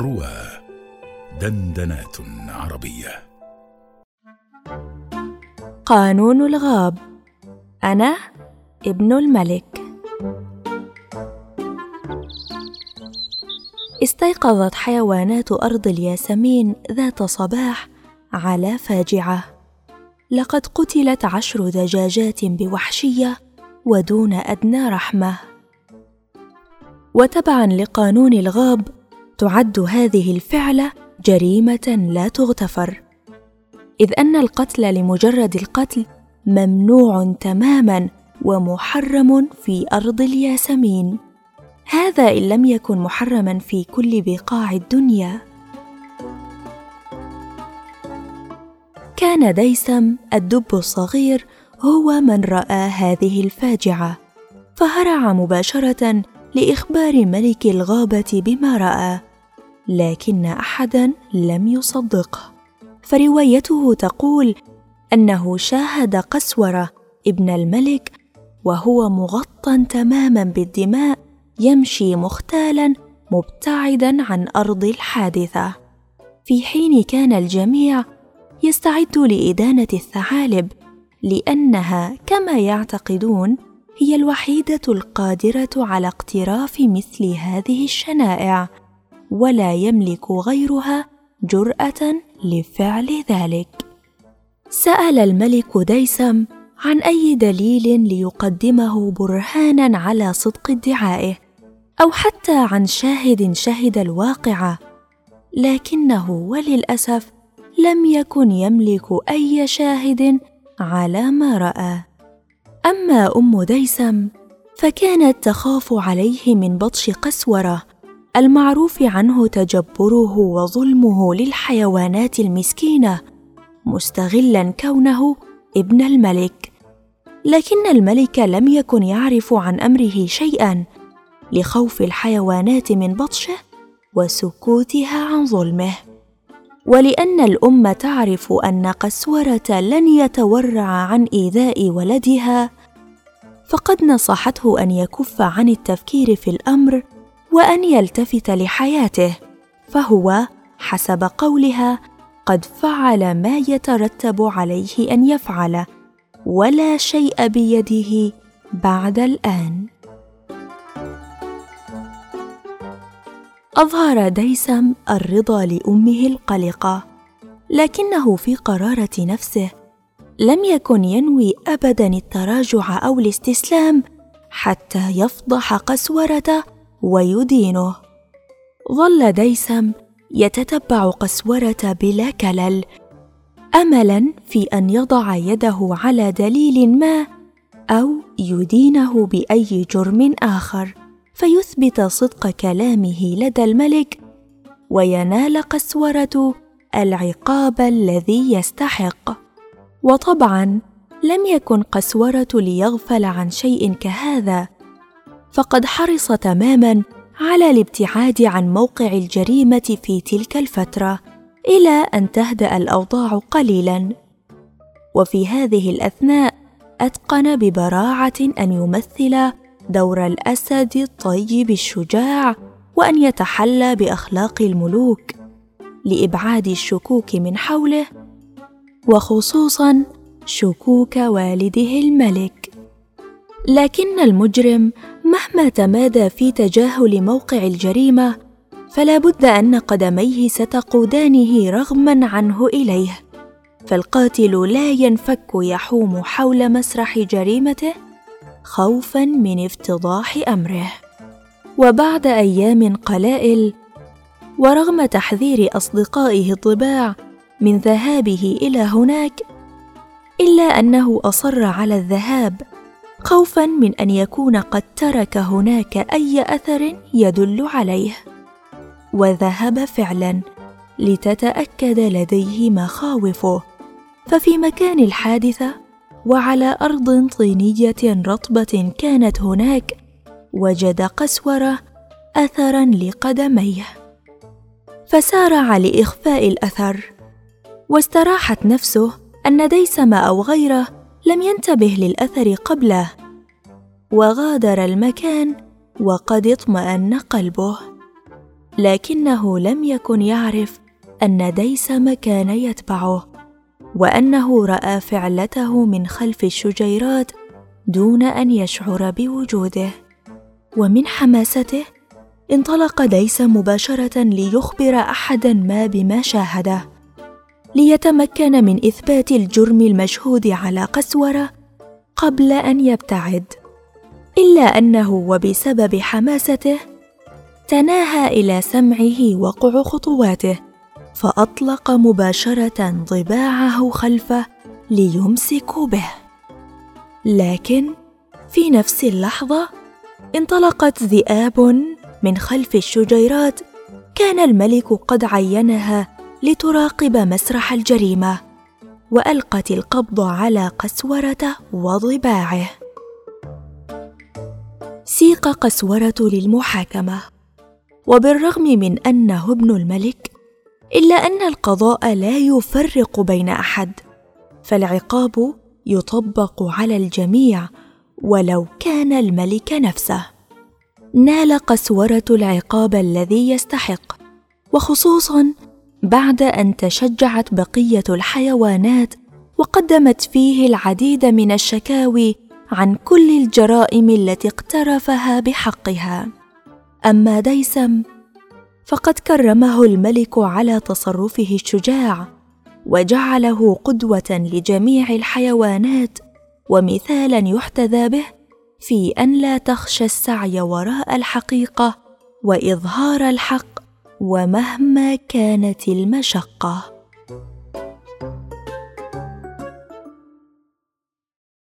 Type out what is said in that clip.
روى دندنات عربية. قانون الغاب. أنا ابن الملك. استيقظت حيوانات أرض الياسمين ذات صباح على فاجعة. لقد قتلت عشر دجاجات بوحشية ودون أدنى رحمة. وتبعا لقانون الغاب تعد هذه الفعله جريمة لا تغتفر. إذ أن القتل لمجرد القتل ممنوع تماما ومحرم في أرض الياسمين. هذا إن لم يكن محرما في كل بقاع الدنيا. كان ديسم الدب الصغير هو من رأى هذه الفاجعة فهرع مباشرة لإخبار ملك الغابة بما رأى. لكن أحدا لم يصدقه. فروايته تقول أنه شاهد قسوره ابن الملك وهو مغطى تماما بالدماء يمشي مختالا مبتعدا عن أرض الحادثة. في حين كان الجميع يستعد لإدانة الثعالب لأنها كما يعتقدون هي الوحيدة القادرة على اقتراف مثل هذه الشنائع. ولا يملك غيرها جرأة لفعل ذلك. سأل الملك ديسم عن أي دليل ليقدمه برهانا على صدق ادعائه أو حتى عن شاهد شهد الواقعة. لكنه وللأسف لم يكن يملك أي شاهد على ما رأى. أما أم ديسم فكانت تخاف عليه من بطش قسورة المعروف عنه تجبره وظلمه للحيوانات المسكينة مستغلا كونه ابن الملك. لكن الملك لم يكن يعرف عن أمره شيئا لخوف الحيوانات من بطشه وسكوتها عن ظلمه. ولأن الام تعرف أن قسورة لن يتورع عن إيذاء ولدها فقد نصحته أن يكف عن التفكير في الأمر وأن يلتفت لحياته فهو حسب قولها قد فعل ما يترتب عليه أن يفعل ولا شيء بيده بعد الآن. أظهر ديسم الرضا لأمه القلقة لكنه في قرارة نفسه لم يكن ينوي ابدا التراجع أو الاستسلام حتى يفضح قسورته ويدينه. ظل ديسم يتتبع قسورة بلا كلل املا في أن يضع يده على دليل ما أو يدينه بأي جرم آخر فيثبت صدق كلامه لدى الملك وينال قسورة العقاب الذي يستحق. وطبعا لم يكن قسورة ليغفل عن شيء كهذا فقد حرص تماما على الابتعاد عن موقع الجريمة في تلك الفترة إلى أن تهدأ الأوضاع قليلا. وفي هذه الأثناء أتقن ببراعة أن يمثل دور الأسد الطيب الشجاع وأن يتحلى بأخلاق الملوك لإبعاد الشكوك من حوله وخصوصا شكوك والده الملك. لكن المجرم مهما تمادى في تجاهل موقع الجريمة فلا بد أن قدميه ستقودانه رغما عنه إليه. فالقاتل لا ينفك يحوم حول مسرح جريمته خوفا من افتضاح أمره. وبعد أيام قلائل ورغم تحذير أصدقائه الطباع من ذهابه إلى هناك إلا أنه أصر على الذهاب خوفا من أن يكون قد ترك هناك أي أثر يدل عليه. وذهب فعلا لتتأكد لديه مخاوفه. ففي مكان الحادثة وعلى أرض طينية رطبة كانت هناك وجد قسوره اثرا لقدميه. فسارع لاخفاء الأثر واستراحت نفسه أن ديسم أو غيره لم ينتبه للأثر قبله وغادر المكان وقد اطمأن قلبه لكنه لم يكن يعرف أن ديسم كان يتبعه وأنه رأى فعلته من خلف الشجيرات دون أن يشعر بوجوده. ومن حماسته انطلق ديسم مباشرة ليخبر احدا ما بما شاهده. ليتمكن من إثبات الجرم المشهود على قسورة قبل أن يبتعد إلا أنه وبسبب حماسته تناهى إلى سمعه وقع خطواته فأطلق مباشرة ضباعه خلفه ليمسك به. لكن في نفس اللحظة انطلقت ذئاب من خلف الشجيرات كان الملك قد عينها لتراقب مسرح الجريمة وألقت القبض على قسورة وضباعه. سيق قسورة للمحاكمة وبالرغم من أنه ابن الملك إلا أن القضاء لا يفرق بين أحد فالعقاب يطبق على الجميع ولو كان الملك نفسه. نال قسورة العقاب الذي يستحق وخصوصا بعد أن تشجعت بقية الحيوانات وقدمت فيه العديد من الشكاوي عن كل الجرائم التي اقترفها بحقها. أما ديسم فقد كرمه الملك على تصرفه الشجاع وجعله قدوة لجميع الحيوانات ومثالا يحتذى به في أن لا تخشى السعي وراء الحقيقة وإظهار الحق ومهما كانت المشقة.